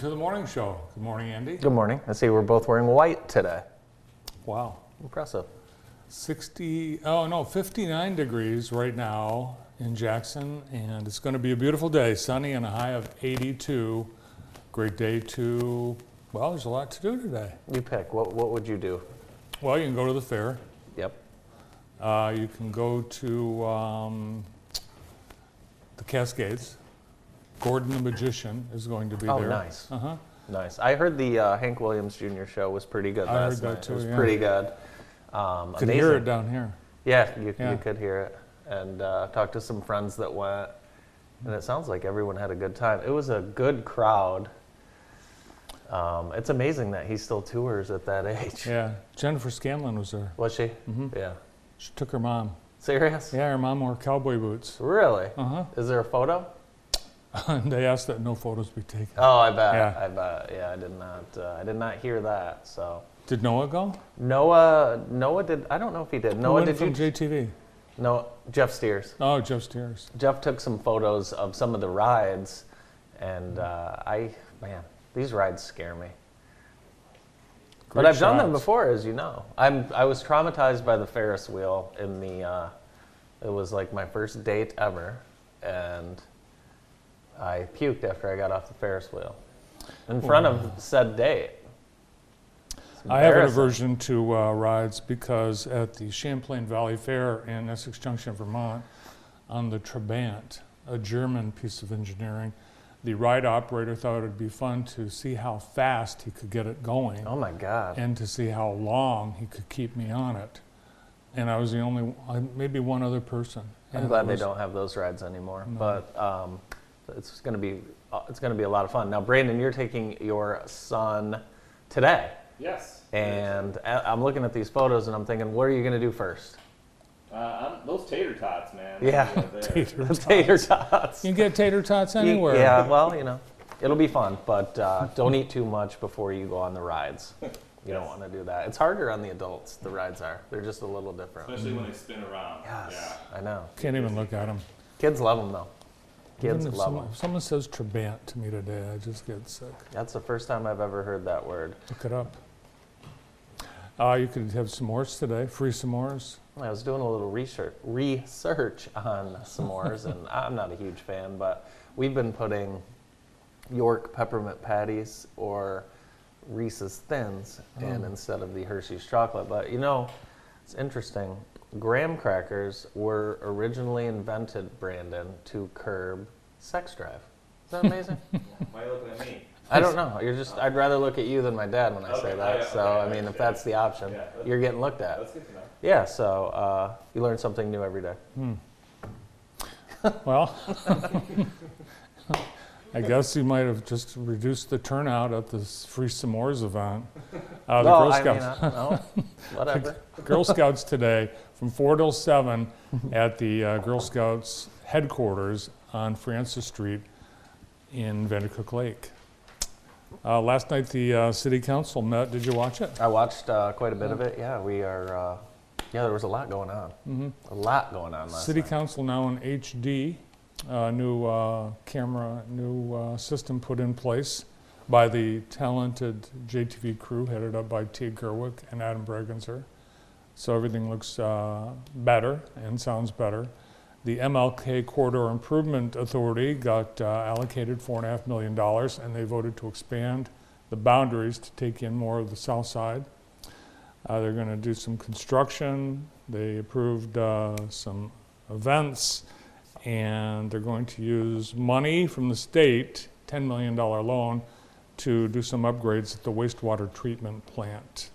To the morning show. Good morning, Andy. Good morning. I see we're both wearing white today. Wow. Impressive. 60, oh no, 59 degrees right now in Jackson, and it's going to be a beautiful day, sunny and a high of 82. Great day to, well, there's a lot to do today. You pick. What, what would you do? Well, you can go to the fair, Yep. uh, you can go to um, the Cascades. Gordon the Magician is going to be there. Oh, nice. Uh huh. Nice. I heard the uh, Hank Williams Jr. show was pretty good I last heard that night. too, it was yeah. pretty good. Um, Could amazing. hear it down here. Yeah, you, Yeah. you could hear it. And uh, talked to some friends that went, and it sounds like everyone had a good time. It was a good crowd. Um, it's amazing that he still tours at that age. Yeah, Jennifer Scanlon was there. Was she? Mhm. Yeah. She took her mom. Serious? Yeah, her mom wore cowboy boots. Really? Uh huh. Is there a photo? And they asked that no photos be taken. Oh, I bet. Yeah. I bet. Yeah, I did not. Uh, I did not hear that. So Did Noah go? Noah, Noah did. I don't know if he did. Who Noah, did from you? JTV? no, Jeff Steers. Oh, Jeff Steers. Jeff took some photos of some of the rides, and uh, I, man, these rides scare me. Great but I've done them before, as you know. I'm. I was traumatized by the Ferris wheel in the. Uh, it was like my first date ever, and I puked after I got off the Ferris wheel, in front of said date. I have an aversion to uh, rides because at the Champlain Valley Fair in Essex Junction, Vermont, on the Trabant, a German piece of engineering, the ride operator thought it'd be fun to see how fast he could get it going. Oh my God. and to see how long he could keep me on it. And I was the only, maybe one other person. I'm glad they don't have those rides anymore. No. But um, it's going to be uh, it's going to be a lot of fun. Now, Brandon, you're taking your son today, Yes. and I'm looking at these photos, and I'm thinking, what are you going to do first? Uh, I'm, those tater tots, man. Yeah. Tater tots. tater tots. You can get tater tots You- anywhere. Yeah, well, you know, it'll be fun, but uh, don't eat too much before you go on the rides. You don't want to do that. It's harder on the adults. The rides are. They're just a little different. Especially when they spin around. Yes, Yeah. I know. Can't even look at them. Kids love them though. Kids Even if love someone, them. if someone says Trabant to me today, I just get sick. That's the first time I've ever heard that word. Look it up. Uh, you could have s'mores today, free s'mores. I was doing a little research research on s'mores, and I'm not a huge fan, but we've been putting York peppermint patties or Reese's Thins in Oh. instead of the Hershey's chocolate. But you know, it's interesting. Graham crackers were originally invented, Brandon, to curb sex drive. Is that amazing? Why are you looking at me? I don't know. You're just. I'd rather look at you than my dad when I say Okay, that. yeah, So okay, I mean, if yeah. that's the option, Yeah, that's- you're getting looked at. That's good to know. Yeah, so uh, you learn something new every day. Well, I guess you might have just reduced the turnout at this free s'mores event. Uh, the Girl I mean, Scouts. I don't know. Whatever. Girl Scouts today from 4 till 7 at the uh, Girl Scouts headquarters on Francis Street in Vandercook Lake. Uh, last night the uh, city council met. Did you watch it? I watched uh, quite a bit of it. Yeah, we are. Uh, yeah, there was a lot going on. hmm A lot going on last City night. council now in HD, uh, new uh, camera, new uh, system put in place by the talented JTV crew headed up by T. Gerwick and Adam Bregenzer. So everything looks uh, better and sounds better. The MLK Corridor Improvement Authority got uh, allocated $4.5 million and they voted to expand the boundaries to take in more of the south side. Uh, they're going to do some construction. They approved some events, and they're going to use money from the state, $10 million loan, to do some upgrades at the wastewater treatment plant.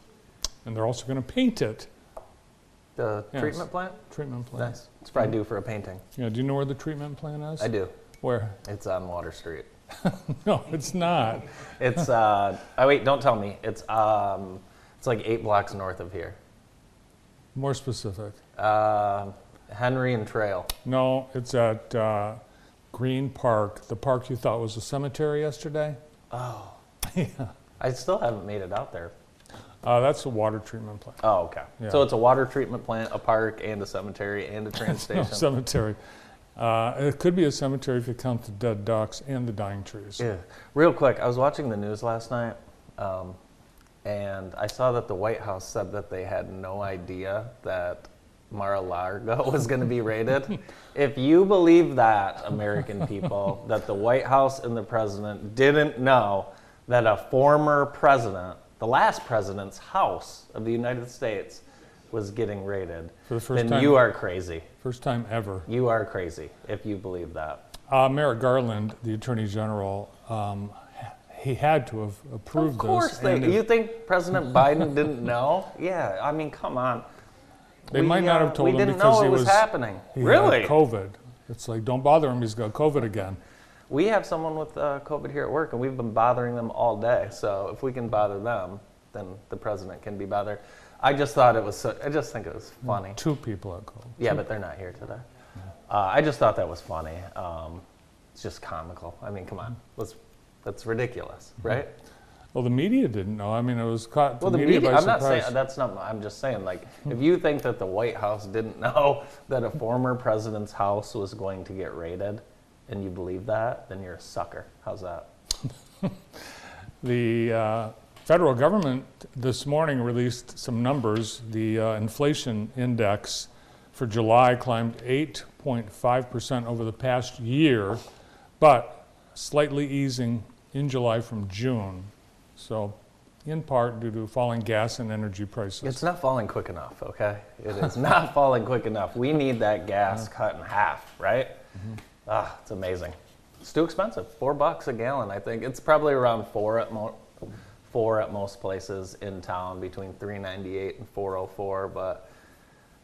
And they're also going to paint it, The Yes. treatment plant? treatment plant. Nice. It's probably due for a painting. Yeah, do you know where the treatment plant is? I do. Where? It's on Water Street. No, it's not. It's uh oh wait, don't tell me. It's um it's like eight blocks north of here. More specific. Uh, Henry and Trail. No, it's at uh, Green Park, the park you thought was a cemetery yesterday. Oh. yeah. I still haven't made it out there. Uh, that's a water treatment plant. Oh, okay. Yeah. So it's a water treatment plant, a park, and a cemetery, and a train No, station. cemetery. Uh, it could be a cemetery if you count the dead ducks and the dying trees. Yeah. Real quick, I was watching the news last night, um, and I saw that the White House said that they had no idea that Mar-a-Lago was going to be raided. if you believe that, American people, that the White House and the president didn't know that a former president, the last president's house of the United States, was getting raided, For the first then time- you are crazy. First time ever. You are crazy if you believe that. Uh, Merrick Garland, the Attorney General, um, he had to have approved Of course, this. they, you think President Biden didn't know? Yeah, I mean, come on. They We, might not uh, have told we him because he it was, was happening. he had really? COVID. It's like, don't bother him, he's got COVID again. We have someone with uh, COVID here at work, and we've been bothering them all day. So if we can bother them, then the president can be bothered. I just thought it was. So, I just think it was funny. Two people at COVID. Yeah, but they're not here today. Uh, I just thought that was funny. Um, it's just comical. I mean, come on, let's. That's ridiculous, right? Well, the media didn't know. I mean, it was caught Well, the, media, media, by I'm not surprise. saying that's not. I'm just saying, like, if you think that the White House didn't know that a former president's house was going to get raided, and you believe that, then you're a sucker. How's that? The uh, federal government this morning released some numbers. The uh, inflation index for July climbed 8.5% over the past year, but slightly easing in July from June. So, in part due to falling gas and energy prices. It's not falling quick enough. Okay, it is not falling quick enough. We need that gas cut in half, right? Ah, it's amazing. It's too expensive. Four bucks a gallon. I think it's probably around four at mo- four at most places in town, between 398 and 404. But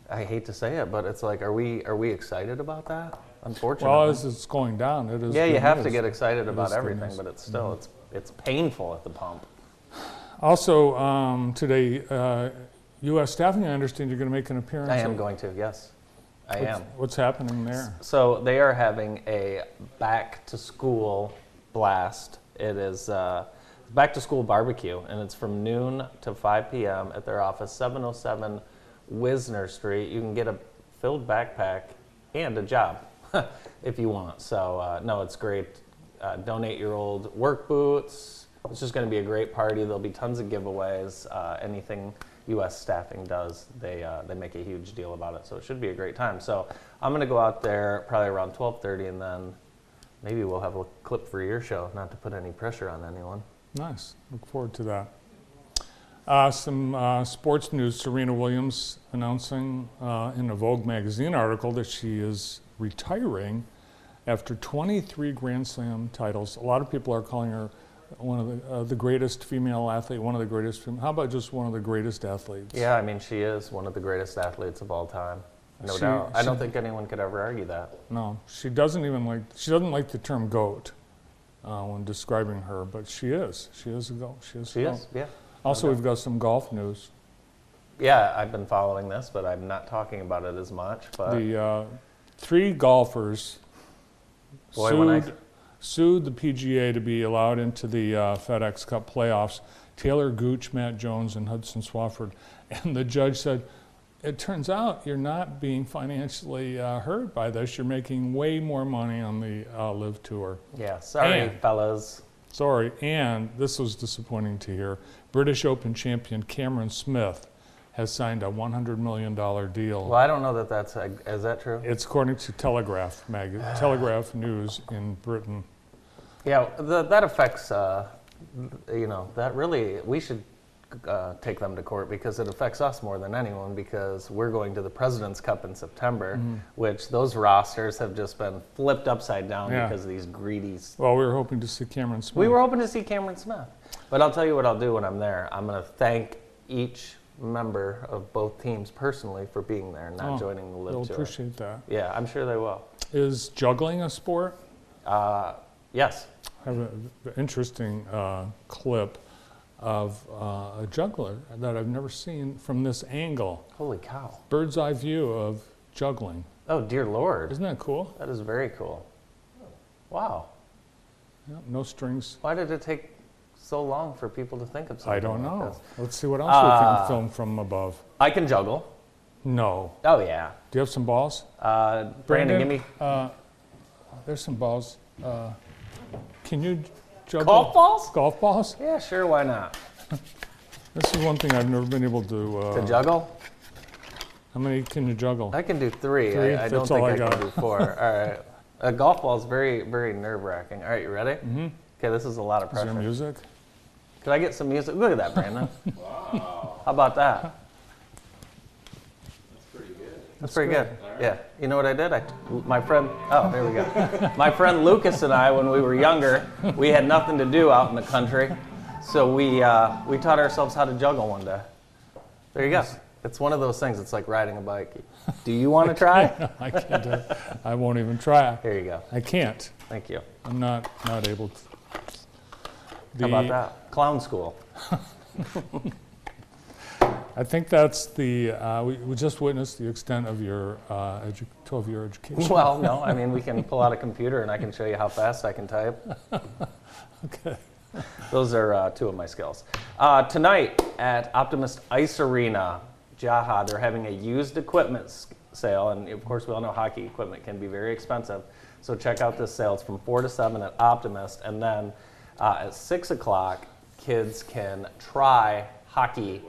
I hate to say it, but it's like, are we are we excited about that? Unfortunately. well, as it's going down, it is. yeah, you have to get excited It about everything, but it's still it's it's painful at the pump. Also, um, today, uh, U.S. staffing, I understand you're going to make an appearance. I am at- going to. Yes, I what's, am. What's happening there? So they are having a back to school blast. It is uh, back to school barbecue, and it's from noon to 5 p.m. at their office, 707 Wisner Street. You can get a filled backpack and a job if you want. So uh, no, it's great. Uh, donate your old work boots. It's just going to be a great party. There'll be tons of giveaways. Uh, anything U.S. staffing does, they uh, they make a huge deal about it. So it should be a great time. So I'm going to go out there probably around 12:30, and then maybe we'll have a clip for your show. Not to put any pressure on anyone. Nice. Look forward to that. Uh, some uh, sports news. Serena Williams announcing uh, in a Vogue magazine article that she is retiring after 23 Grand Slam titles. A lot of people are calling her one of the, uh, the greatest female athlete, one of the greatest. Fem- How about just one of the greatest athletes? Yeah, I mean she is one of the greatest athletes of all time, no She- doubt. I don't think anyone could ever argue that. No, she doesn't even like. She doesn't like the term goat uh, when describing her, but she is. She is a goat. She is. a She goat. is, yeah. Also, No we've got some golf news. Yeah, I've been following this, but I'm not talking about it as much. But The uh, three golfers Boy, when I- sued, sued the PGA to be allowed into the uh, FedEx Cup playoffs. Taylor Gooch, Matt Jones, and Hudson Swafford. And the judge said, "It turns out you're not being financially uh, hurt by this. You're making way more money on the uh, LIV Tour." yeah, sorry, And- fellas. Sorry, and this was disappointing to hear. British Open champion Cameron Smith has signed a $100 million deal. Well, I don't know that that's a, is that true? It's according to Telegraph mag- Telegraph News in Britain. Yeah, th- that affects. Uh, you know, that really we should uh, take them to court because it affects us more than anyone because we're going to the President's Cup in September, Mm-hmm. which those rosters have just been flipped upside down Yeah. because of these greedies. Well, we were hoping to see Cameron Smith. We were hoping to see Cameron Smith, but I'll tell you what I'll do when I'm there. I'm going to thank each member of both teams personally for being there and not Oh, joining the They'll LIV Tour. appreciate that. Yeah, I'm sure they will. Is juggling a sport? Uh, yes. I have an interesting uh, clip of uh, a juggler that I've never seen from this angle. Holy cow. Bird's eye view of juggling. Oh, dear Lord. Isn't that cool? That is very cool. Wow. Yeah, no strings. Why did it take so long for people to think of something I don't like know. this? Let's see what else we Uh, can film from above. I can juggle. No. Oh, yeah. Do you have some balls? Uh, Brandon, give me Uh, there's some balls. Uh, can you juggle? golf balls? Golf balls? Yeah, sure, why not? This is one thing I've never been able to. Uh, To juggle? How many can you juggle? I can do three. Three? I, I don't That's think all I I, can got. do four. all right. A golf ball is very, very nerve wracking. All right, you ready? Mm-hmm. Okay, this is a lot of Is there pressure. music? Could I get some music? Look at that, Brandon. Wow. How about that? That's pretty good. That's pretty good. Yeah. You know what I did? I, my friend, oh, there we go. my friend Lucas and I, when we were younger, we had nothing to do out in the country, so we uh, we taught ourselves how to juggle one day. There you go. It's one of those things. It's like riding a bike. Do you want to try? I can't. do it. I won't even try. Here you go. I can't. Thank you. I'm not not able to. How about that? Clown school. I think that's the. Uh, we, we just witnessed the extent of your uh, edu- 12 year education. Well, no. I mean, we can pull out a computer and I can show you how fast I can type. Okay. Those are uh, two of my skills. Uh, tonight at Optimist Ice Arena, Jaha, they're having a used equipment s- sale, and of course, we all know hockey equipment can be very expensive. So check out this sale. It's from four to seven at Optimist, and then uh, at six o'clock, kids can try hockey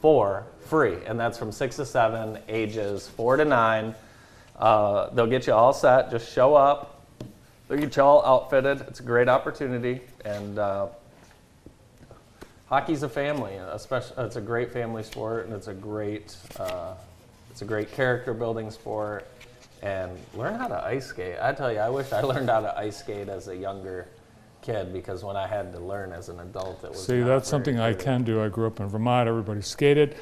for free, and that's from six to seven, ages four to nine. Uh, they'll get you all set. Just show up. They'll get you all outfitted. It's a great opportunity, and uh, hockey's a family. Especially, it's a great family sport, and it's a great, uh, it's a great character building sport. And learn how to ice skate. I tell you, I wish I learned how to ice skate as a younger kid because when I had to learn as an adult, it was. See, that's something I can do. I grew up in Vermont. Everybody skated.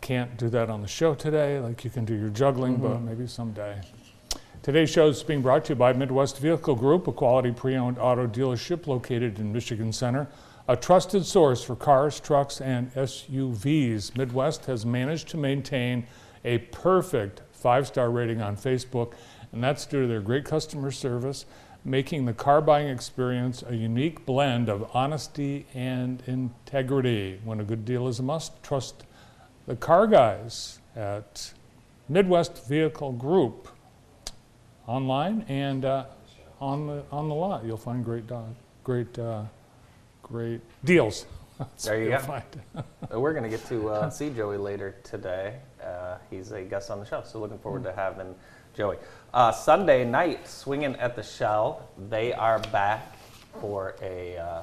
Can't do that on the show today, like you can do your juggling, but Mm-hmm. maybe someday. Today's show is being brought to you by Midwest Vehicle Group, a quality pre owned auto dealership located in Michigan Center, a trusted source for cars, trucks, and SUVs. Midwest has managed to maintain a perfect five star rating on Facebook, and that's due to their great customer service, making the car buying experience a unique blend of honesty and integrity. When a good deal is a must, trust the car guys at Midwest Vehicle Group online and uh, on the on the lot. You'll find great do- great uh, great deals. There you go. Uh, We're going to get to uh, see Joey later today. Uh, he's a guest on the show, so looking forward to having Joey. Uh, Sunday night, swinging at the Shell. They are back for a uh,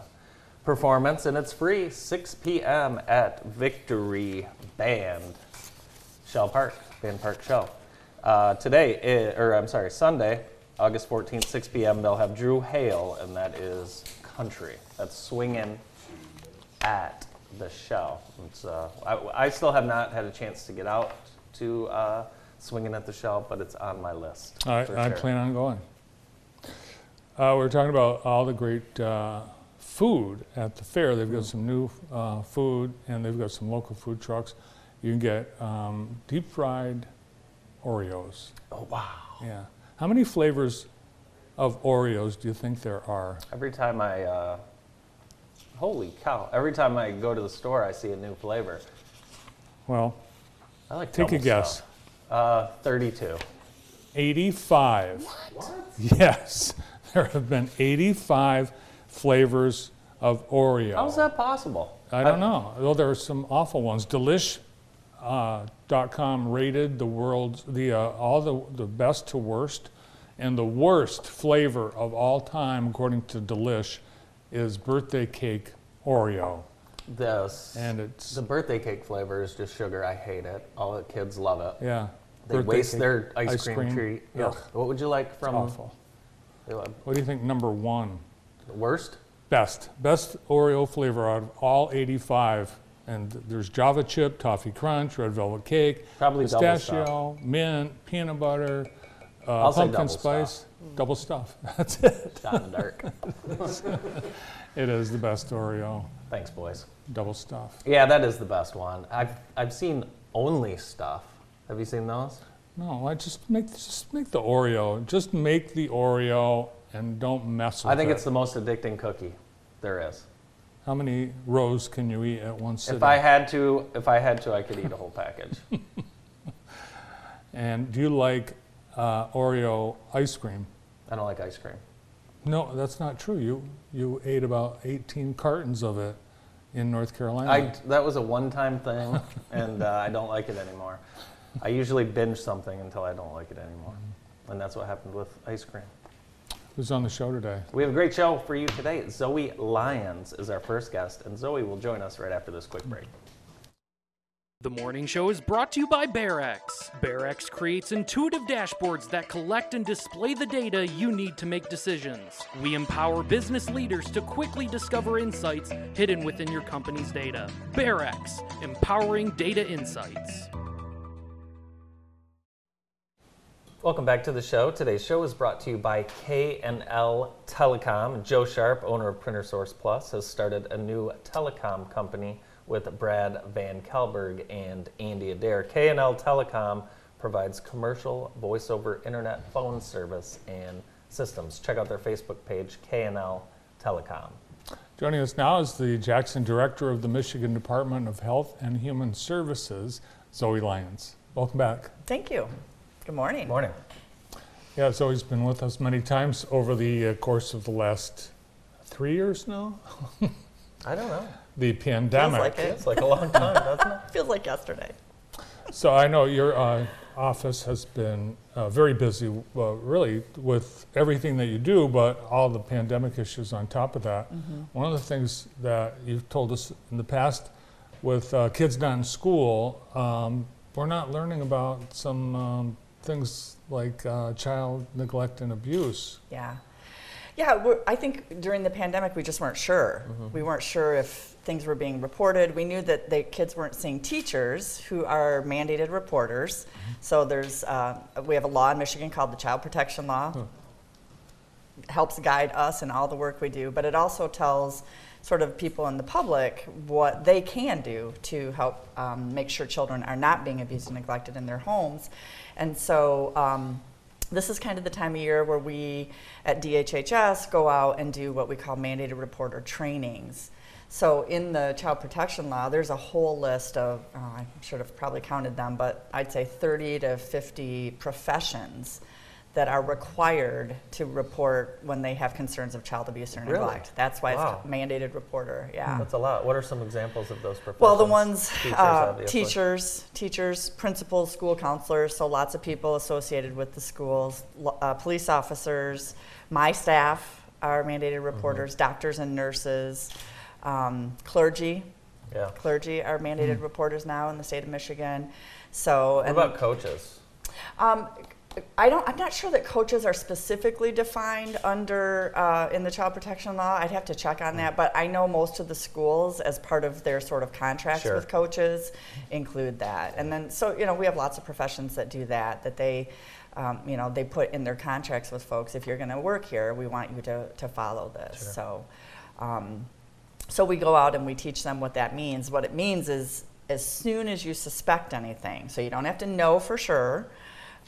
performance, and it's free. 6 p.m. at Victory Band Shell Park, Band Park Shell. Uh, today, or I'm sorry, Sunday, August 14th, 6 p.m. They'll have Drew Hale, and that is country. That's swinging at the shell. It's, uh, I, I still have not had a chance to get out to uh, swinging at the shelf, but it's on my list. I, for I sure. plan on going. Uh, we are talking about all the great uh, food at the fair. They've got some new uh, food, and they've got some local food trucks. You can get um, deep fried Oreos. Oh wow! Yeah. How many flavors of Oreos do you think there are? Every time I, uh, holy cow! Every time I go to the store, I see a new flavor. Well, I like. take a guess. stuff. Uh, Thirty-two. 85. Yes. There have been 85 flavors of Oreo. How's that possible? I don't know. Well, there are some awful ones. Delish.com Uh, com rated the world's the uh, all the the best to worst, and the worst flavor of all time, according to Delish, is birthday cake Oreo. This and it's the birthday cake flavor is just sugar. I hate it. All the kids love it. yeah. They birthday waste cake, their ice, cream, treat. Ugh, Ugh. What would you like from awful. What do you think? Number one, the worst? best, best Oreo flavor out of all 85. And there's Java chip, toffee crunch, red velvet cake, Probably pistachio, mint, peanut butter, uh, I'll say pumpkin double spice, double stuff. That's it. Shot in the dark. It is the best Oreo, Thanks, boys. double stuff. Yeah, that is the best one. I've I've seen only stuff. Have you seen those? No, I just make just make the Oreo. Just make the Oreo and don't mess with it. I think it. it's the most addicting cookie there is. How many rows can you eat at sitting? If I had to, if I had to, I could eat a whole package. and do you like uh, Oreo ice cream? I don't like ice cream. No, that's not true. You you ate about 18 cartons of it in North Carolina. I that was a one-time thing, and uh, I don't like it anymore. I usually binge something until I don't like it anymore, and that's what happened with ice cream. Who's on the show today? We have a great show for you today. Zoe Lyons is our first guest, and Zoe will join us right after this quick break. The morning show is brought to you by BearX. BearX creates intuitive dashboards that collect and display the data you need to make decisions. We empower business leaders to quickly discover insights hidden within your company's data. BearX, empowering data insights. Welcome back to the show. Today's show is brought to you by K&L Telecom. Joe Sharp, owner of Printer Source Plus, has started a new telecom company with Brad Van Kelberg and Andy Adair. K&L Telecom provides commercial voice over internet phone service and systems. Check out their Facebook page, K&L Telecom. Joining us now is the Jackson Director of the Michigan Department of Health and Human Services, Zoe Lyons. Welcome back. Thank you. Good morning. Morning. Yeah, Zoe's been with us many times over the uh, course of the last three years now. I don't know. The pandemic. like it. It's like a long time, doesn't it? Feels like yesterday. So I know your uh, office has been uh, very busy, uh, really, with everything that you do, but all the pandemic issues on top of that. One of the things that you've told us in the past, with uh, kids not in school, um, we're not learning about some um, things like uh, child neglect and abuse. Yeah. Yeah, I think during the pandemic, we just weren't sure. We weren't sure if things were being reported. We knew that the kids weren't seeing teachers who are mandated reporters. So there's, uh, we have a law in Michigan called the Child Protection Law. helps guide us in all the work we do, but it also tells sort of people in the public what they can do to help um, make sure children are not being abused and neglected in their homes. And so um, this is kind of the time of year where we at DHHS go out and do what we call mandated reporter trainings. So in the child protection law, there's a whole list of, oh, I should have probably counted them, but I'd say 30 to 50 professions that are required to report when they have concerns of child abuse or Really? neglect. That's why Wow. it's mandated reporter. Yeah. That's a lot. What are some examples of those professions? Well, the ones Teachers, uh, teachers, teachers, principals, school counselors. So lots of people associated with the schools. Uh, police officers. My staff are mandated Mm-hmm. reporters. Doctors and nurses. Um, clergy, Yeah. clergy are mandated reporters now in the state of Michigan. So What about coaches? um, I don't. I'm not sure that coaches are specifically defined under uh, in the child protection law. I'd have to check on that. But I know most of the schools, as part of their sort of contracts Sure. with coaches, include that. And then so you know we have lots of professions that do that. That they. Um, you know, they put in their contracts with folks. If you're going to work here, we want you to, to follow this. Sure. So, um, so we go out and we teach them what that means. What it means is as soon as you suspect anything, so you don't have to know for sure.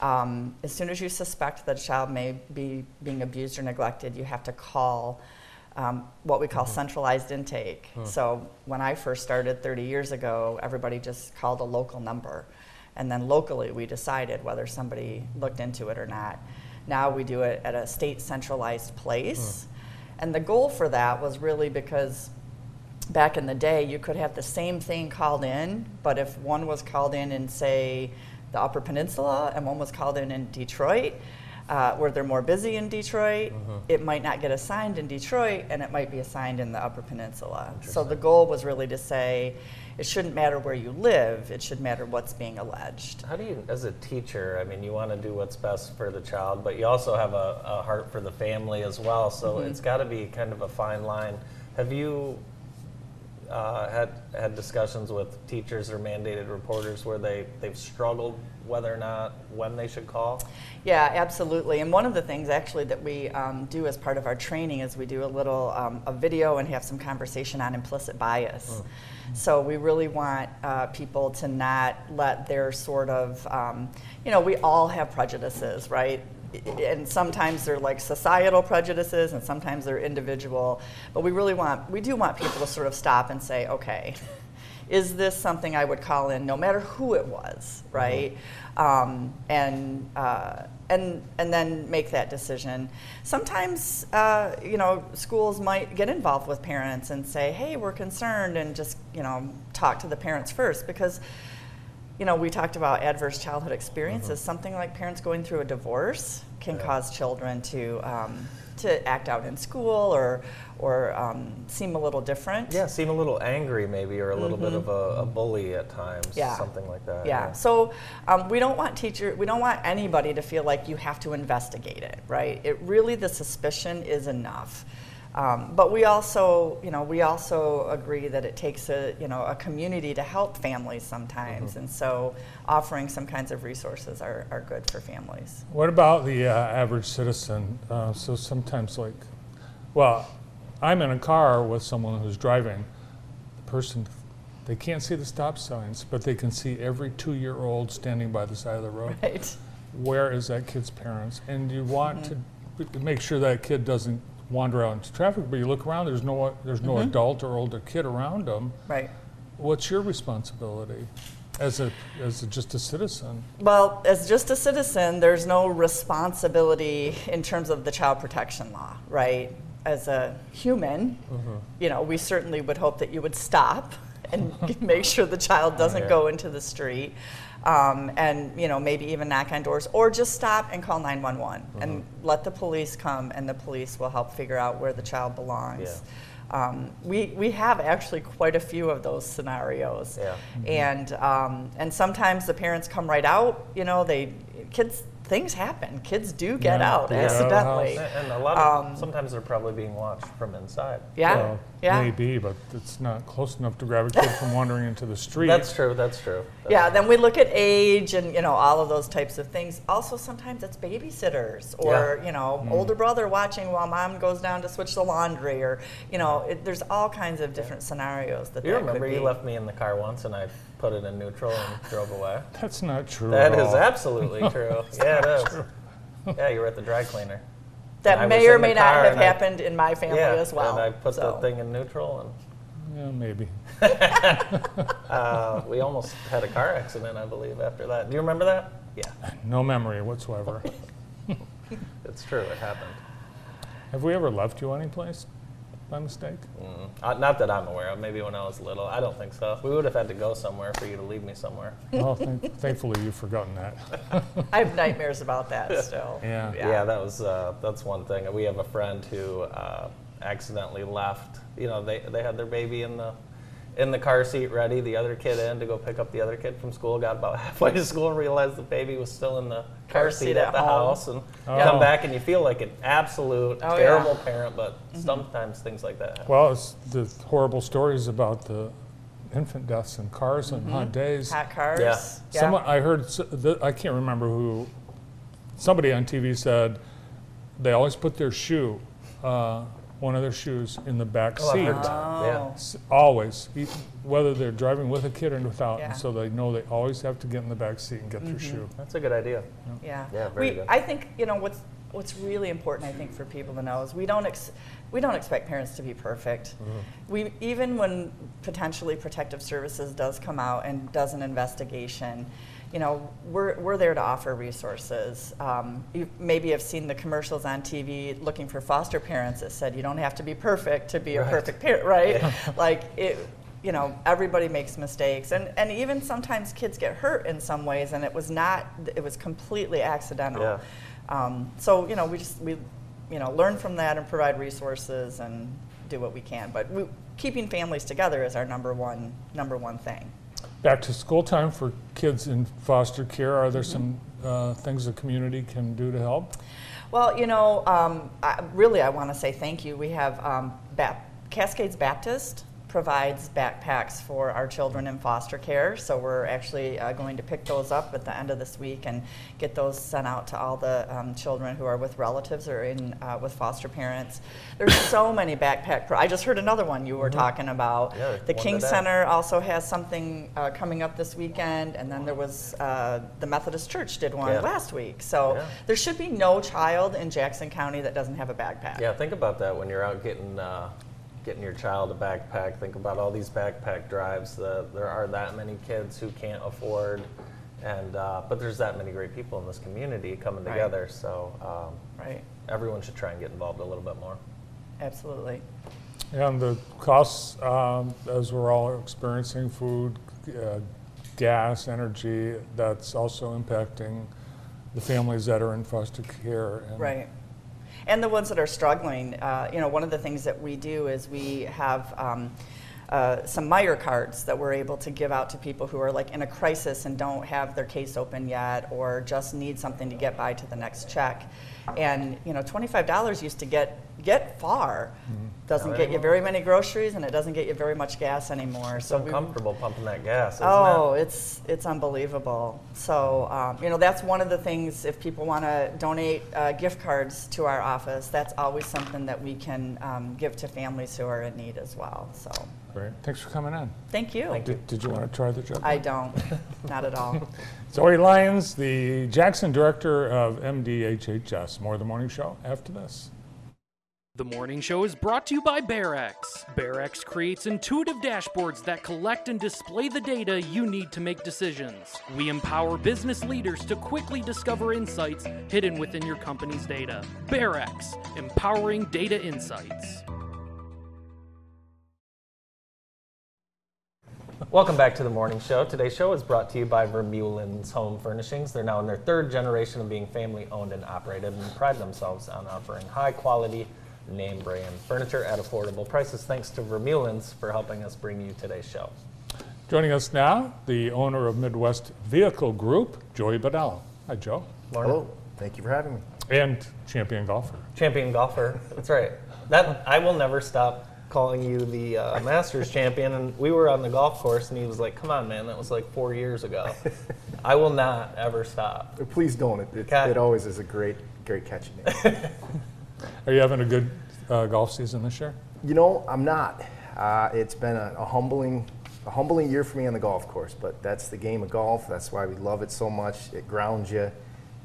Um, as soon as you suspect that a child may be being abused or neglected, you have to call um, what we call centralized intake. So when I first started 30 years ago, everybody just called a local number. And then locally, we decided whether somebody looked into it or not. Now we do it at a state centralized place. And the goal for that was really because back in the day, you could have the same thing called in, but if one was called in in, say, the Upper Peninsula and one was called in in Detroit, uh, where they're more busy in Detroit, Mm-hmm. it might not get assigned in Detroit, and it might be assigned in the Upper Peninsula. So the goal was really to say, it shouldn't matter where you live; it should matter what's being alleged. How do you, as a teacher, I mean, you want to do what's best for the child, but you also have a, a heart for the family as well. So Mm-hmm. it's got to be kind of a fine line. Have you uh, had had discussions with teachers or mandated reporters where they they've struggled whether or not when they should call? Yeah, absolutely. And one of the things actually that we um, do as part of our training is we do a little um, a video and have some conversation on implicit bias. So we really want uh, people to not let their sort of, um, you know, we all have prejudices, right? And sometimes they're like societal prejudices, and sometimes they're individual. But we really want, we do want people to sort of stop and say, okay, is this something I would call in no matter who it was, right? Um, and, uh, and, and then make that decision. Sometimes, uh, you know, schools might get involved with parents and say, hey, we're concerned, and just, you know, talk to the parents first because you know, we talked about adverse childhood experiences. Something like parents going through a divorce can Yeah. cause children to um, to act out in school or or um, seem a little different. Yeah, seem a little angry maybe, or a little bit of a, a bully at times. Mm-hmm. Yeah. something like that. Yeah. So um, we don't want teacher, we don't want anybody to feel like you have to investigate it, right? It really the suspicion is enough. Um, but we also, you know, we also agree that it takes a, you know, a community to help families sometimes, and so offering some kinds of resources are, are good for families. What about the uh, average citizen? Uh, so sometimes, like, well, I'm in a car with someone who's driving. The person, they can't see the stop signs, but they can see every two-year-old standing by the side of the road. Right. Where is that kid's parents? And you want Mm-hmm. to make sure that kid doesn't wander out into traffic, but you look around, there's no, there's no Mm-hmm. adult or older kid around them. Right. What's your responsibility as a, as a, just a citizen? Well, as just a citizen, there's no responsibility in terms of the child protection law, right? As a human, you know, we certainly would hope that you would stop and make sure the child doesn't Yeah. go into the street. Um, and you know maybe even knock on doors or just stop and call 911 and let the police come and the police will help figure out where the child belongs um, we, we have actually quite a few of those scenarios Yeah. and um, and sometimes the parents come right out. You know, they kids things happen. Kids do get Yeah, out they get out of the accidentally. house. And a lot of Um, sometimes they're probably being watched from inside. Yeah, Well, yeah, Maybe, but it's not close enough to grab a kid from wandering into the street. That's true. That's true. That's yeah. Then we look at age and you know all of those types of things. Also, sometimes it's babysitters or you know mm. older brother watching while mom goes down to switch the laundry or you know it, there's all kinds of different scenarios that You that remember could you left me in the car once and I put it in neutral and drove away. That's not true. That at is all. absolutely true. Yeah, it is. Yeah, you were at the dry cleaner. That may or may not have and I- happened in my family yeah, as well. and I put so. the thing in neutral and Yeah, maybe. uh, we almost had a car accident, I believe, after that. Do you remember that? Yeah, No memory whatsoever. it's true. It happened. Have we ever left you anyplace by mistake? Mm. Uh, not that I'm aware of. Maybe when I was little. I don't think so. We would have had to go somewhere for you to leave me somewhere. Well, thank, thankfully you've forgotten that. I have nightmares about that still. Yeah. Yeah, that was uh, that's one thing. We have a friend who uh, accidentally left. You know, they they had their baby in the in the car seat ready. The other kid in to go pick up the other kid from school. Got about halfway to school and realized the baby was still in the car, Car seat, seat at, at the home. house, and Oh. come back and you feel like an absolute Oh, terrible yeah. parent. But sometimes things like that. happen. Well, it's the horrible stories about the infant deaths in cars on hot days. Hot cars. Yeah. Someone I heard, I can't remember who, somebody on TV said they always put their shoe, uh, one of their shoes, in the back Oh, I've seat. heard that. Yeah. Oh. S- Always, e- whether they're driving with a kid or without, Yeah. and so they know they always have to get in the back seat and get Mm-hmm. their shoe. That's a good idea. Yeah. Yeah, very we, good. I think you know what's what's really important. I think for people to know is we don't ex- we don't expect parents to be perfect. Mm-hmm. We even when potentially protective services does come out and does an investigation. You know, we're, we're there to offer resources. Um, you maybe have seen the commercials on TV looking for foster parents that said you don't have to be perfect to be a perfect parent, right? like it, you know, everybody makes mistakes, and and even sometimes kids get hurt in some ways, and it was not, it was completely accidental. Yeah. Um, so you know, we just we you know learn from that and provide resources and do what we can. But we, keeping families together is our number one number one thing. Back to school time for kids in foster care. Are there some uh, things the community can do to help? Well, you know, um, I, really, I want to say thank you. We have um, Bap- Cascades Baptist provides backpacks for our children in foster care. So we're actually uh, going to pick those up at the end of this week and get those sent out to all the um, children who are with relatives or in uh, with foster parents. There's so many backpack. Pro- I just heard another one you were talking about. Yeah, the King. Center also has something uh, coming up this weekend, and then there was uh, the Methodist Church did one Yeah. last week. So Yeah. there should be no child in Jackson County that doesn't have a backpack. Yeah, think about that when you're out getting uh, getting your child a backpack. Think about all these backpack drives. The, there are that many kids who can't afford, and uh, but there's that many great people in this community coming Right. together. So um, Right. everyone should try and get involved a little bit more. Absolutely. And the costs, um, as we're all experiencing, food, uh, gas, energy, that's also impacting the families that are in foster care. And Right. And the ones that are struggling, uh, you know, one of the things that we do is we have um, uh, some Meijer cards that we're able to give out to people who are like in a crisis and don't have their case open yet or just need something to get by to the next check. And, you know, $25 used to get, get far. Doesn't Not get you very many groceries and it doesn't get you very much gas anymore. It's So we- uncomfortable pumping that gas, isn't Oh, it? it's it's unbelievable. So um, you know that's one of the things. If people want to donate uh, gift cards to our office, that's always something that we can um, give to families who are in need as well. So Great. Thanks for coming in. thank you. Thank you. Did, did you want to try the job? I don't, not at all. Zoe Lyons, the Jackson Director of MDHHS. More of the morning show after this. The morning show is brought to you by BearX. BearX creates intuitive dashboards that collect and display the data you need to make decisions. We empower business leaders to quickly discover insights hidden within your company's data. BearX, empowering data insights. Welcome back to the morning show. Today's show is brought to you by Vermeulen's Home Furnishings. They're now in their third generation of being family owned and operated and pride themselves on offering high quality, name brand furniture at affordable prices. Thanks to Vermeulen's for helping us bring you today's show. Joining us now, the owner of Midwest Vehicle Group, Joey Bedell. Hi, Joe. Morning. Hello, thank you for having me. And champion golfer. Champion golfer. That's right. That I will never stop calling you the uh, Masters champion. And we were on the golf course, and he was like, "Come on, man, that was like four years ago." I will not ever stop. Please don't. It, it, Okay. it always is a great, great catching it. Are you having a good uh, golf season this year? you know, I'm not. Uh, it's been a, a humbling, a humbling year for me on the golf course. But that's the game of golf. That's why we love it so much. It grounds you,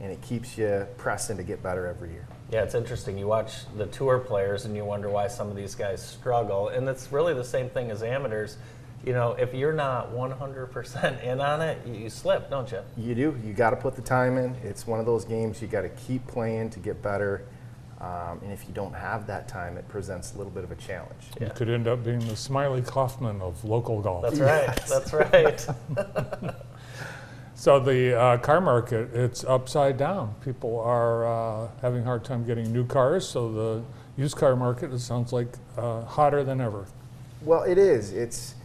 and it keeps you pressing to get better every year. Yeah, it's interesting. You watch the tour players and you wonder why some of these guys struggle. And it's really the same thing as amateurs. You know, if you're not 100% in on it, you, you slip, don't you? You do. You got to put the time in. It's one of those games you got to keep playing to get better. Um, and if you don't have that time, it presents a little bit of a challenge. Yeah. You could end up being the Smylie Kaufman of local golf. That's right. That's right. So the uh, car market, it's upside down. People are uh, having a hard time getting new cars, so the used car market, it sounds like, uh, hotter than ever. Well, it is. It's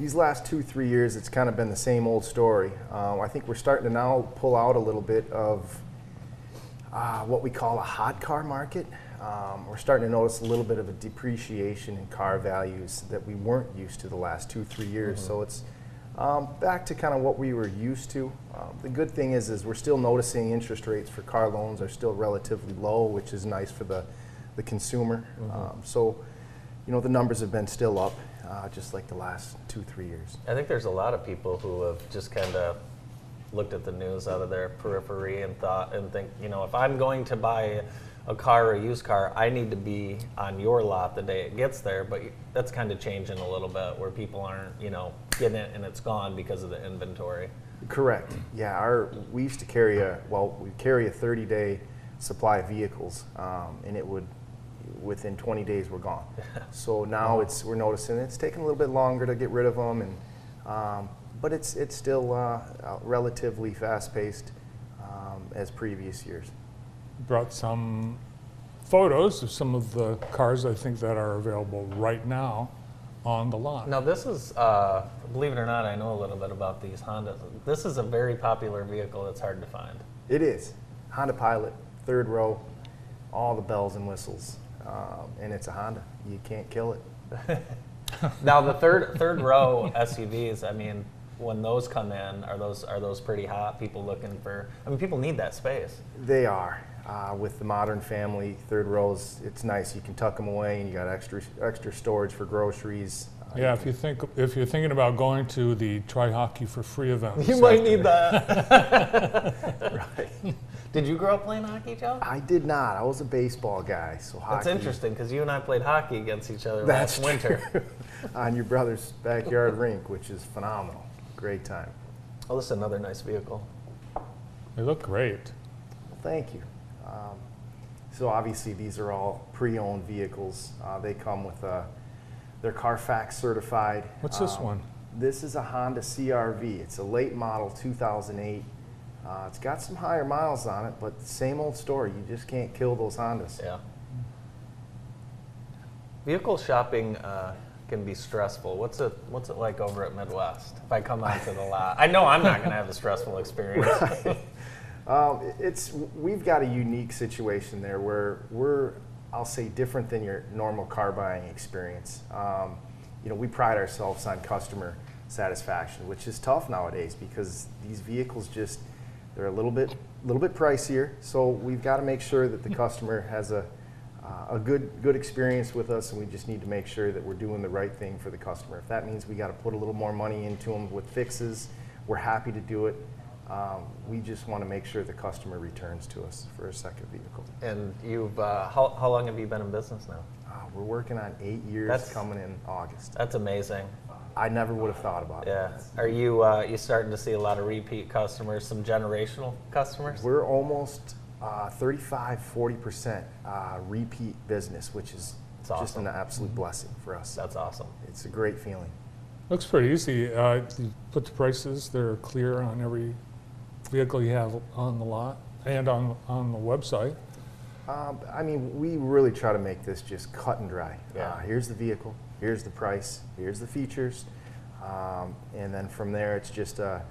these last two, three years. It's kind of been the same old story. Um, I think we're starting to now pull out a little bit of uh, what we call a hot car market. Um, we're starting to notice a little bit of a depreciation in car values that we weren't used to the last two, three years. So it's um, back to kind of what we were used to. Um, the good thing is, is we're still noticing interest rates for car loans are still relatively low, which is nice for the, the consumer. Um, so, you know, the numbers have been still up, uh, just like the last two, three years. I think there's a lot of people who have just kind of looked at the news out of their periphery and thought and think, you know, if I'm going to buy a car or a used car, I need to be on your lot the day it gets there. But that's kind of changing a little bit where people aren't, you know, getting it and it's gone because of the inventory. Correct. Yeah, our we used to carry a well, we carry a 30-day supply of vehicles, um, and it would within 20 days we're gone. So now it's we're noticing it's taking a little bit longer to get rid of them, and um, but it's it's still uh, relatively fast-paced um, as previous years. Brought some photos of some of the cars I think that are available right now on the lot. Now this is, uh, believe it or not, I know a little bit about these Hondas. This is a very popular vehicle that's hard to find. It is Honda Pilot, third row, all the bells and whistles, um, and it's a Honda. You can't kill it. Now the third third row SUVs, I mean, when those come in, are those are those pretty hot? People looking for, I mean, people need that space. They are. Uh, with the modern family, third rows, it's nice. You can tuck them away, and you got extra extra storage for groceries. Uh, Yeah, if you think if you're thinking about going to the Try Hockey for Free event, You this might need that. right. Did you grow up playing hockey, Joe? I did not. I was a baseball guy, so hockey. That's interesting because you and I played hockey against each other That's last winter. on your brother's backyard rink, which is phenomenal. Great time. Oh, this is another nice vehicle. They look great. Well, thank you. Um, so obviously these are all pre-owned vehicles. Uh, they come with a, they're Carfax certified. What's this Um, one? This is a Honda CRV. It's a late model 2008. Uh, it's got some higher miles on it, but same old story. You just can't kill those Hondas. Yeah. Vehicle shopping uh, can be stressful. What's it What's it like over at Midwest? If I come out onto the lot, I know I'm not going to have a stressful experience. Um, it's we've got a unique situation there where we're I'll say different than your normal car buying experience. Um, you know, we pride ourselves on customer satisfaction, which is tough nowadays because these vehicles just they're a little bit little bit pricier. So we've got to make sure that the customer has a uh, a good good experience with us, and we just need to make sure that we're doing the right thing for the customer. If that means we got to put a little more money into them with fixes, we're happy to do it. Um, we just want to make sure the customer returns to us for a second vehicle. and you've uh, how, how long have you been in business now? Uh, we're working on eight years That's- coming in August. That's amazing. I never would have thought about Yeah. it. Are you uh, you starting to see a lot of repeat customers, some generational customers? We're almost uh, 35, 40% uh, repeat business, which is That's just an absolute blessing for us. That's awesome. It's a great feeling. Looks pretty easy. Uh, you put the prices; they're clear on every vehicle you have on the lot and on on the website. Um, I mean, we really try to make this just cut and dry. Yeah. Uh, here's the vehicle, here's the price, here's the features, um, and then from there, it's just a,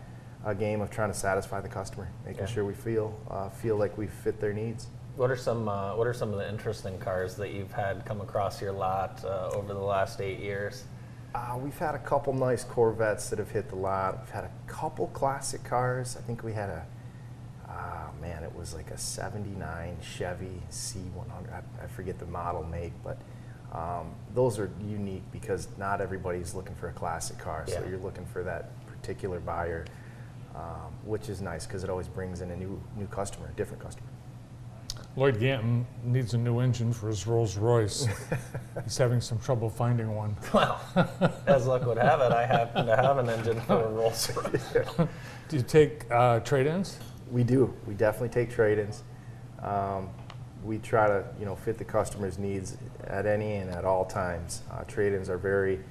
a game of trying to satisfy the customer, making Yeah. sure we feel uh, feel like we fit their needs. What are some uh, What are some of the interesting cars that you've had come across your lot uh, over the last eight years? Uh, we've had a couple nice Corvettes that have hit the lot. We've had a couple classic cars. I think we had a, ah man, it was like a 79 Chevy C100. I, I forget the model make, but um, those are unique because not everybody's looking for a classic car. So Yeah. you're looking for that particular buyer, um, which is nice because it always brings in a new, new customer, a different customer. Lloyd Ganton needs a new engine for his Rolls Royce. He's having some trouble finding one. Well, as luck would have it, I happen to have an engine for a Rolls Royce. Do you take uh, trade-ins? We do. We definitely take trade-ins. Um, we try to, you know, fit the customer's needs at any and at all times. Uh, trade-ins are very,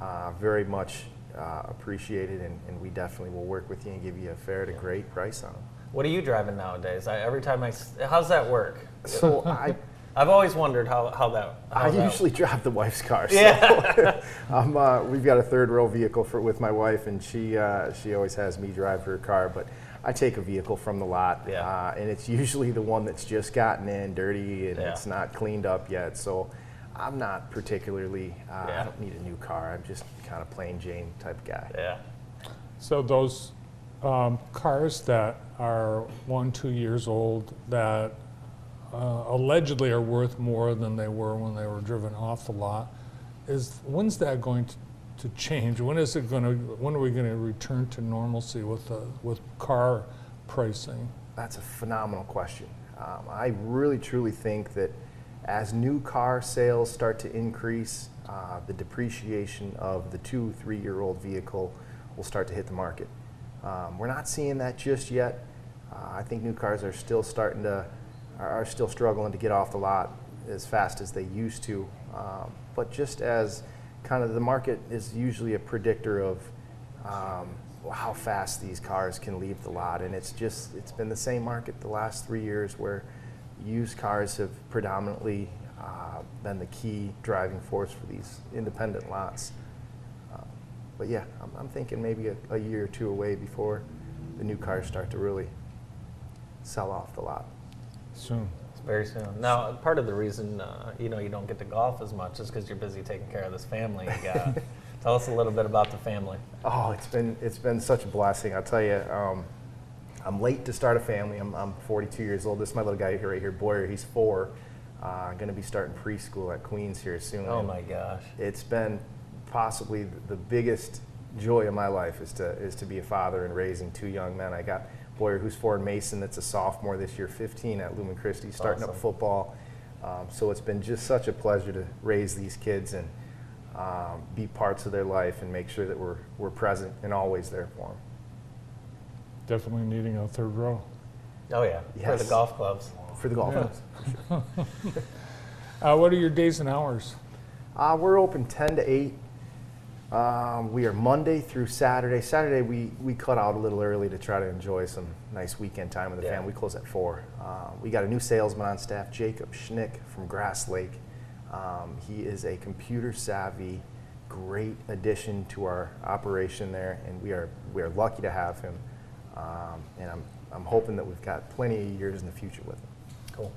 uh, very much uh, appreciated, and, and we definitely will work with you and give you a fair to great price on them. What are you driving nowadays? I, every time I, s- how's that work? So I, I've always wondered how, how that. How I that- usually drive the wife's car. So Yeah. I'm, uh, we've got a third row vehicle for, with my wife, and she uh, she always has me drive her car. But I take a vehicle from the lot, Yeah. uh, and it's usually the one that's just gotten in dirty and Yeah. it's not cleaned up yet. So I'm not particularly. Uh, Yeah. I don't need a new car. I'm just kind of plain Jane type guy. Yeah. So those um, cars that are one, two years old that uh, allegedly are worth more than they were when they were driven off the lot, is when's that going to, to change? When is it going to? When are we going to return to normalcy with the, with car pricing? That's a phenomenal question. Um, I really truly think that as new car sales start to increase, uh, the depreciation of the two, three year old vehicle will start to hit the market. Um, we're not seeing that just yet. Uh, I think new cars are still starting to, are still struggling to get off the lot as fast as they used to. Um, but just as kind of the market is usually a predictor of um, how fast these cars can leave the lot, and it's just it's been the same market the last three years where used cars have predominantly uh, been the key driving force for these independent lots. Uh, but yeah, I'm, I'm thinking maybe a, a year or two away before the new cars start to really sell off the lot. Soon. Very soon. Now, part of the reason uh, you know you don't get to golf as much is because you're busy taking care of this family you got. Tell us a little bit about the family. Oh, it's been it's been such a blessing. I'll tell you. Um, I'm late to start a family. I'm, I'm 42 years old. This is my little guy here, right here, Boyer. He's four. Uh, going to be starting preschool at Queens here soon. Oh my gosh. It's been possibly the biggest joy of my life is to is to be a father and raising two young men. I got Boyer, who's four, and Mason, that's a sophomore this year, 15 at Lumen Christi, starting up football. Um, so it's been just such a pleasure to raise these kids and um, be parts of their life and make sure that we're we're present and always there for them. Definitely needing a third row. Oh yeah. For the golf clubs. For the golf Yeah. clubs. Uh, what are your days and hours? Uh, we're open 10 to 8. Um, we are Monday through Saturday. Saturday, we, we cut out a little early to try to enjoy some nice weekend time with the Yeah. family. We close at 4. Uh, we got a new salesman on staff, Jacob Schnick from Grass Lake. Um, he is a computer savvy, great addition to our operation there, and we are, we are lucky to have him. Um, and I'm, I'm hoping that we've got plenty of years in the future with him. Cool.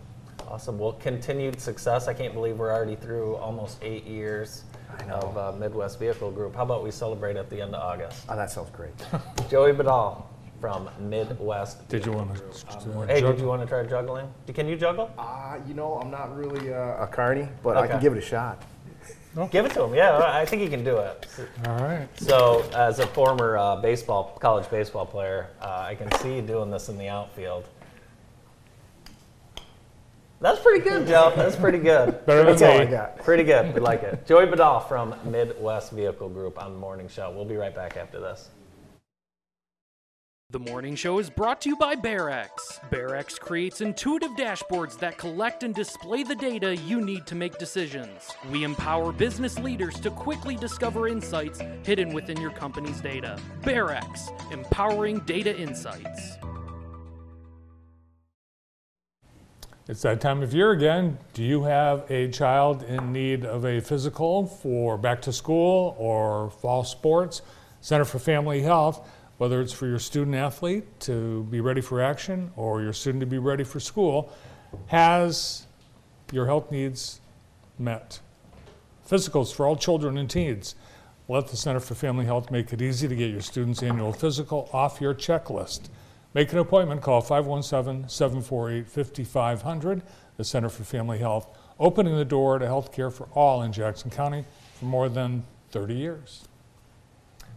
Awesome. Well, continued success. I can't believe we're already through almost eight years. Of uh, Midwest Vehicle Group. How about we celebrate at the end of August? Oh, that sounds great. Joey Badal from Midwest. Did you want Group to? on board. Hey, did you want to try juggling? Can you juggle? Uh, you know, I'm not really uh, a carny, but I can give it a shot. Give it to him. Yeah, I think he can do it. All right. So, as a former uh, baseball, college baseball player, uh, I can see you doing this in the outfield. That's pretty good, Joe. That's pretty good. Better That's than all I me. got. Pretty good. We like it. Joey Badal from Midwest Vehicle Group on the morning show. We'll be right back after this. The morning show is brought to you by BearX. BearX creates intuitive dashboards that collect and display the data you need to make decisions. We empower business leaders to quickly discover insights hidden within your company's data. BearX, empowering data insights. It's that time of year again. Do you have a child in need of a physical for back to school or fall sports? Center for Family Health, whether it's for your student athlete to be ready for action or your student to be ready for school, has your health needs met. Physicals for all children and teens. Let the Center for Family Health make it easy to get your student's annual physical off your checklist. Make an appointment, call 517 748 5500. The Center for Family Health, opening the door to health care for all in Jackson County for more than 30 years.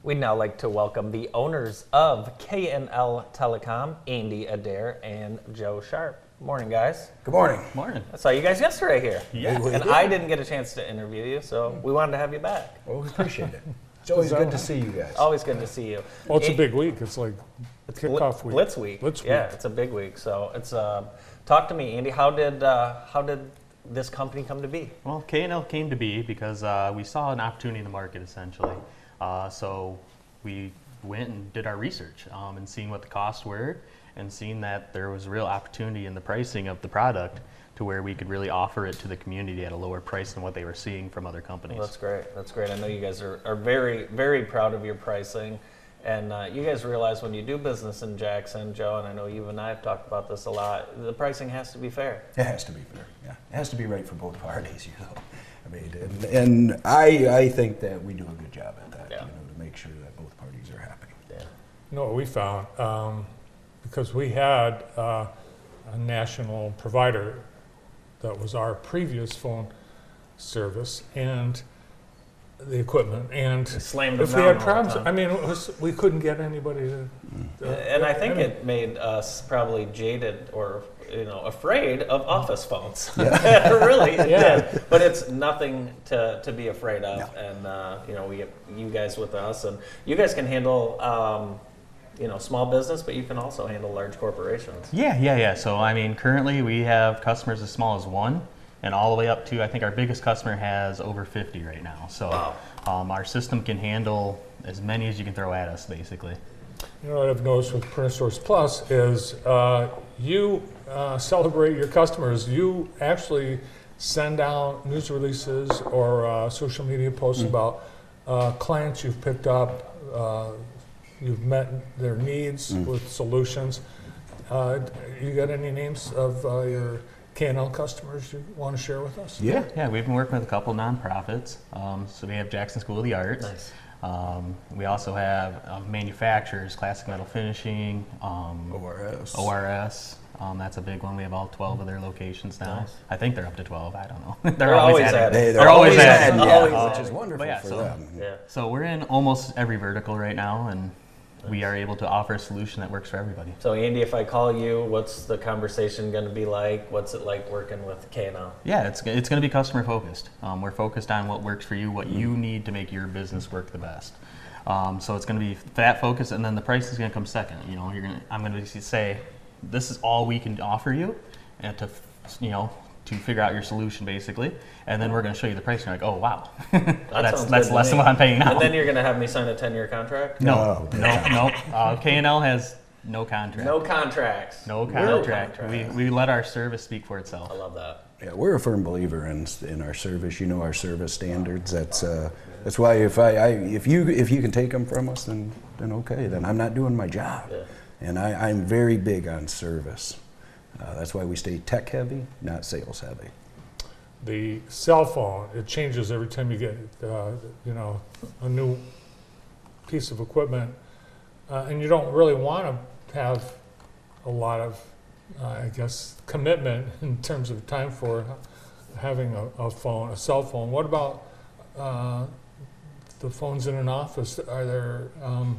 We'd now like to welcome the owners of KNL Telecom, Andy Adair and Joe Sharp. Morning, guys. Good morning. Morning. I saw you guys yesterday here. Yeah. we And did. I didn't get a chance to interview you, so we wanted to have you back. Well, we appreciate it. It's always good to see you guys. Always good to see you. Well, it's a big week. It's like It's kickoff Bli- week. Blitz week. Blitz Yeah, it's a big week. So it's uh, talk to me, Andy. How did uh, how did this company come to be? Well, K&L came to be because uh, we saw an opportunity in the market essentially. Uh, so we went and did our research um, and seeing what the costs were and seeing that there was real opportunity in the pricing of the product to where we could really offer it to the community at a lower price than what they were seeing from other companies. Well, that's great. That's great. I know you guys are, are very, very proud of your pricing. And uh, you guys realize when you do business in Jackson, Joe, and I know you and I have talked about this a lot, the pricing has to be fair. It has to be fair. Yeah, it has to be right for both parties. You know, I mean, and, and I I think that we do a good job at that. Yeah. You know, to make sure that both parties are happy. Yeah. You know what we found? Um, because we had uh, a national provider that was our previous phone service and the equipment. And slammed if them we had all the problems. I mean, it was, we couldn't get anybody to. to- And I think mean, it made us probably jaded or you know afraid of office phones. really, it Yeah. did. But it's nothing to, to be afraid of. And uh, you know, we get you guys with us, and you guys can handle um, you know small business, but you can also handle large corporations. Yeah, yeah, yeah. So I mean, currently we have customers as small as one, and all the way up to I think our biggest customer has over 50 right now. So Wow. um, our system can handle as many as you can throw at us, basically. You know what I've noticed with Printer Source Plus is uh, you uh, celebrate your customers. You actually send out news releases or uh, social media posts about uh, clients you've picked up. Uh, you've met their needs with solutions. Uh, you got any names of uh, your K&L customers you want to share with us? Yeah. Yeah, we've been working with a couple nonprofits. Um, so we have Jackson School of the Arts. Nice. Um, we also have um, manufacturers, Classic Metal Finishing, um, ORS. ORS. Um, that's a big one. We have all 12 of their locations now. Nice. I think they're up to 12. I don't know. They're always adding. adding. They, They're always adding. yeah, Always which adding. is wonderful yeah, for so- them. Yeah. So we're in almost every vertical right now, and we are able to offer a solution that works for everybody. So Andy, if I call you, what's the conversation going to be like? What's it like working with KNL? Yeah, it's, it's going to be customer focused. Um, we're focused on what works for you, what you need to make your business work the best. Um, so it's going to be that focus, and then the price is going to come second. You know, you're going to, I'm going to say, this is all we can offer you, and to, you know, to figure out your solution basically, and then we're going to show you the price. And you're like, oh wow, that's that's good to less than what I'm paying now. And then you're going to have me sign a 10-year contract? no, No. no, no. Uh, K&L has no contract. No contracts. No No contract. We, we let our service speak for itself. I love that. Yeah, we're a firm believer in in our service. You know our service standards. That's uh, that's why if I, I if you if you can take them from us, then then okay. Then I'm not doing my job. Yeah. And I, I'm very big on service. Uh, that's why we stay tech heavy, not sales heavy. The cell phone, it changes every time you get, uh, you know, a new piece of equipment. Uh, and you don't really want to have a lot of, uh, I guess, commitment in terms of time for having a, a phone, a cell phone. What about uh, the phones in an office? Are there um,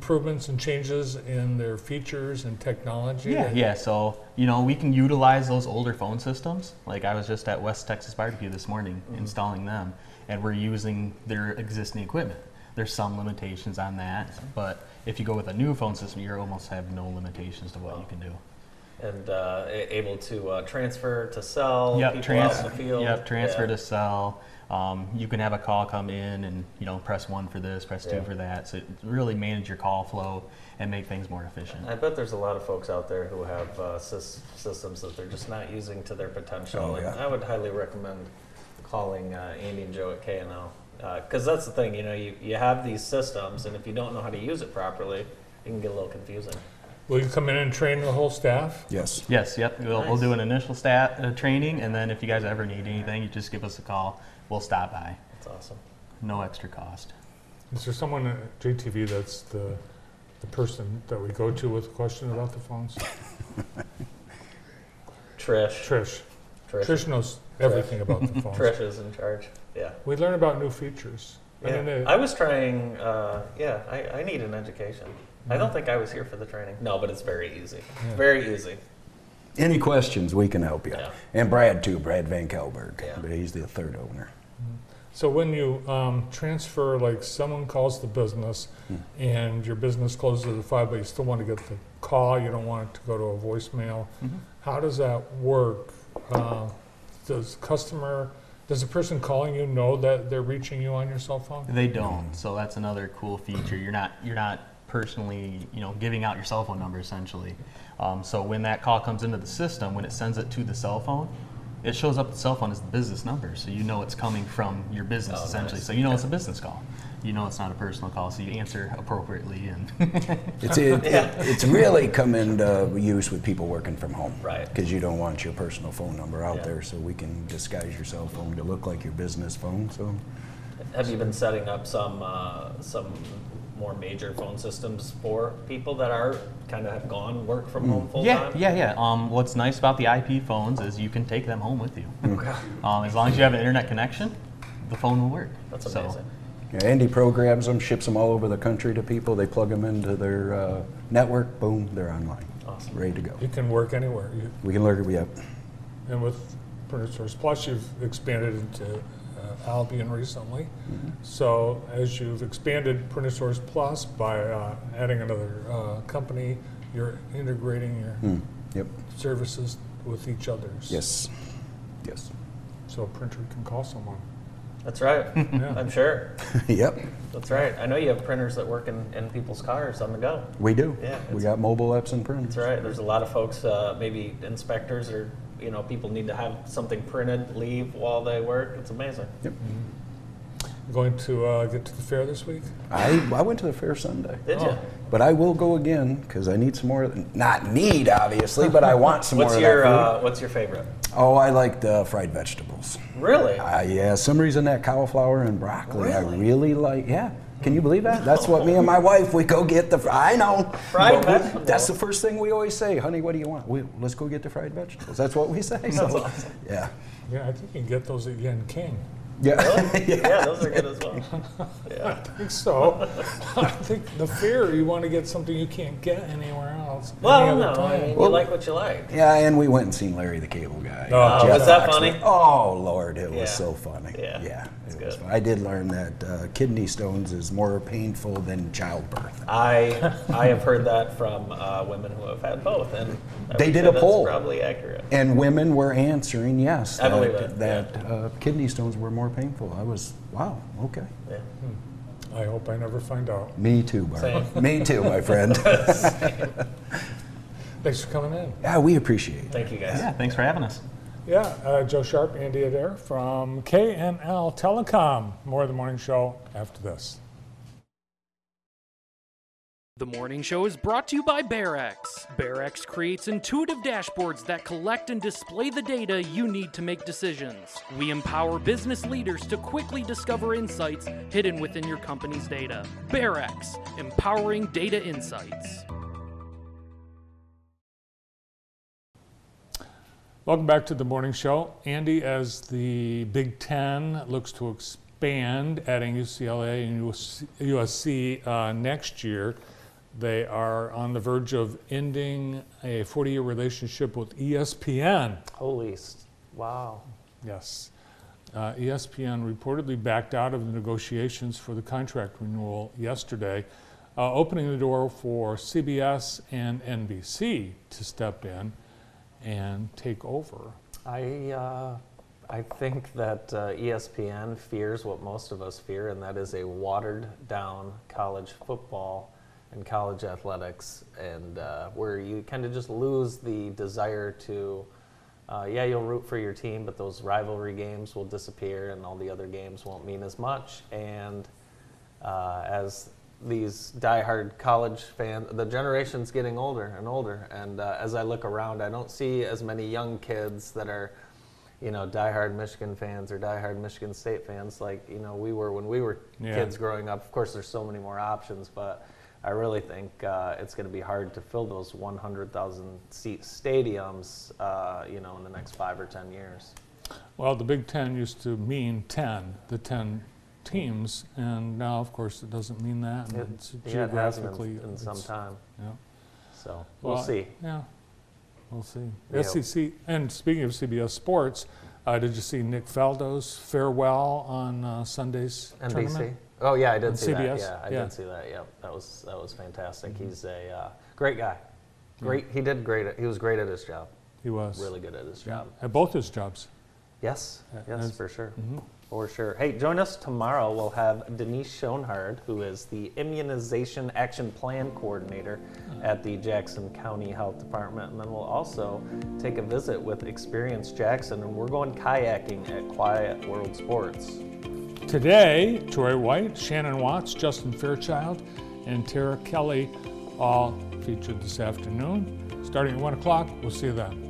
improvements and changes in their features and technology? Yeah, yeah. So you know, we can utilize those older phone systems. Like I was just at West Texas Barbecue this morning installing them, and we're using their existing equipment. There's some limitations on that, but if you go with a new phone system, you almost have no limitations to what you can do. And uh, able to uh, transfer to cell Yep, people trans- out in the field. Yep, transfer Yeah. to cell. Um, you can have a call come in and you know press one for this, press two Yeah. for that. So it really manage your call flow and make things more efficient. I bet there's a lot of folks out there who have uh, sys- systems that they're just not using to their potential. Oh, and yeah. I would highly recommend calling uh, Andy and Joe at KNL. Because that's the thing, you know, you, you have these systems, and if you don't know how to use it properly, it can get a little confusing. Will you come in and train the whole staff? Yes. Yes, yep. We'll, we'll do an initial stat uh, training, and then if you guys ever need anything, you just give us a call. We'll stop by. That's awesome. No extra cost. Is there someone at JTV that's the, the person that we go to with a question about the phones? Trish. Trish. Trish. Trish knows everything about the phones. Trish is in charge. Yeah. We learn about new features. I Yeah. mean, it- I was trying, uh, yeah, I, I need an education. I Mm-hmm. don't think I was here for the training. No, but it's very easy. Yeah. Very easy. Any questions, we can help you. Yeah. And Brad too, Brad Van Kelberg. Yeah. But he's the third owner. So when you um, transfer, like someone calls the business and your business closes at five, but you still want to get the call, you don't want it to go to a voicemail. How does that work? Uh, does customer, does the person calling you know that they're reaching you on your cell phone? They don't, so that's another cool feature. You're not you're not personally you know giving out your cell phone number essentially. Um, so when that call comes into the system, when it sends it to the cell phone, it shows up the cell phone as the business number, so you know it's coming from your business Oh, essentially. nice. So you know it's a business call. You know it's not a personal call, so you answer appropriately and It's, it, it- it's really come into use with people working from home. Right. Because you don't want your personal phone number out Yeah. there, so we can disguise your cell phone to look like your business phone, so. Have you been setting up some uh, some more major phone systems for people that are kind of have gone work from home full yeah, time? yeah, yeah. Um, what's nice about the IP phones is you can take them home with you. Um, as long as you have an internet connection, the phone will work. That's So- amazing. Yeah, Andy programs them, ships them all over the country to people. They plug them into their uh, network, boom, they're online, Awesome. ready to go. You can work anywhere. You, We can learn, yep. And with Printer Source Plus, you've expanded into Albion recently. So as you've expanded Printer Source Plus by uh, adding another uh, company, you're integrating your Hmm, Yep, services with each other's. yes, yes. So a printer can call someone. That's right. I'm sure. yep, That's right. I know you have printers that work in, in people's cars on the go. we do. Yeah, we got mobile apps and printers. That's right. There's a lot of folks, uh, maybe inspectors or you know people need to have something printed, leave while they work. It's amazing. Yep. Going to uh, get to the fair this week? I, I went to the fair Sunday. Did you? But I will go again because I need some more. Not need, obviously, but I want some What's more your of that uh, What's your favorite? Oh, I like the fried vegetables. Really? Uh, yeah, some reason that cauliflower and broccoli. really? I Really? really like. Yeah. Can you believe that? That's what me and my wife we go get the. I know. Fried But we- vegetables. That's the first thing we always say, honey. What do you want? We, let's go get the fried vegetables. That's what we say. So, awesome. yeah. Yeah, I think you can get those at Yen King. Yeah. yeah, those are good as well. Yeah. I think so. I think the fear you want to get something you can't get anywhere else. Any Well, no, I time. mean, Well- you like what you like. Yeah, and we went and seen Larry the Cable Guy. Oh, Uh, was that Foxworthy. funny? Oh Lord, it Yeah. was so funny. Yeah, yeah, it's it was good. fun. I did learn that uh, kidney stones is more painful than childbirth. I I have heard that from uh, women who have had both, and I They did say a that's poll. Probably accurate. And women were answering yes. I that, believe it, That yeah. uh, kidney stones were more painful. I was wow. Okay. Yeah. I hope I never find out. Me too, Barbara. Same. Me too, my friend. Thanks for coming in. yeah, we appreciate it. Thank you guys. Yeah, thanks for having us. Yeah, uh, Joe Sharp, Andy Adair from KNL Telecom. More of the morning show after this. The morning show is brought to you by BearX. BearX creates intuitive dashboards that collect and display the data you need to make decisions. We empower business leaders to quickly discover insights hidden within your company's data. BearX, empowering data insights. Welcome back to the morning show. Andy, as the Big Ten looks to expand, adding UCLA and USC, uh, next year, they are on the verge of ending a 40 year relationship with ESPN. Holy, wow. Yes. Uh, ESPN reportedly backed out of the negotiations for the contract renewal yesterday, uh, opening the door for CBS and NBC to step in and take over. I uh, I think that uh, ESPN fears what most of us fear, and that is a watered down college football and college athletics, and uh, where you kind of just lose the desire to. Uh, yeah, you'll root for your team, but those rivalry games will disappear, and all the other games won't mean as much. And uh, as these diehard college fans, the generation's getting older and older. And uh, as I look around, I don't see as many young kids that are, you know, diehard Michigan fans or diehard Michigan State fans like you know we were when we were Yeah. kids growing up. Of course, there's so many more options, but I really think uh, it's going to be hard to fill those 100,000 seat stadiums, uh, you know, in the next five or ten years. Well, the Big Ten used to mean 10, the 10 teams, and now, of course, it doesn't mean that. and It, it's yeah, it hasn't geographically. in, in some time. Yeah. So we'll Well, see. Yeah, we'll see. Yeah. SEC, and speaking of CBS Sports, uh, did you see Nick Faldo's farewell on uh, Sunday's NBC. tournament? Oh yeah, I did see that. Yeah, I Yeah. Mm-hmm. did see that. Yep, that was that was fantastic. He's a uh, great guy. Great. He did great. At, he was great at his job. He was. Really good at his job. At both his jobs. Yes. Yes, that's- for sure. Mhm. For sure. Hey, join us tomorrow. We'll have Denise Schoenhard, who is the Immunization Action Plan Coordinator at the Jackson County Health Department. And then we'll also take a visit with Experience Jackson, and we're going kayaking at Quiet World Sports. Today, Troy White, Shannon Watts, Justin Fairchild, and Tara Kelly all featured this afternoon. Starting at 1 o'clock, we'll see you then.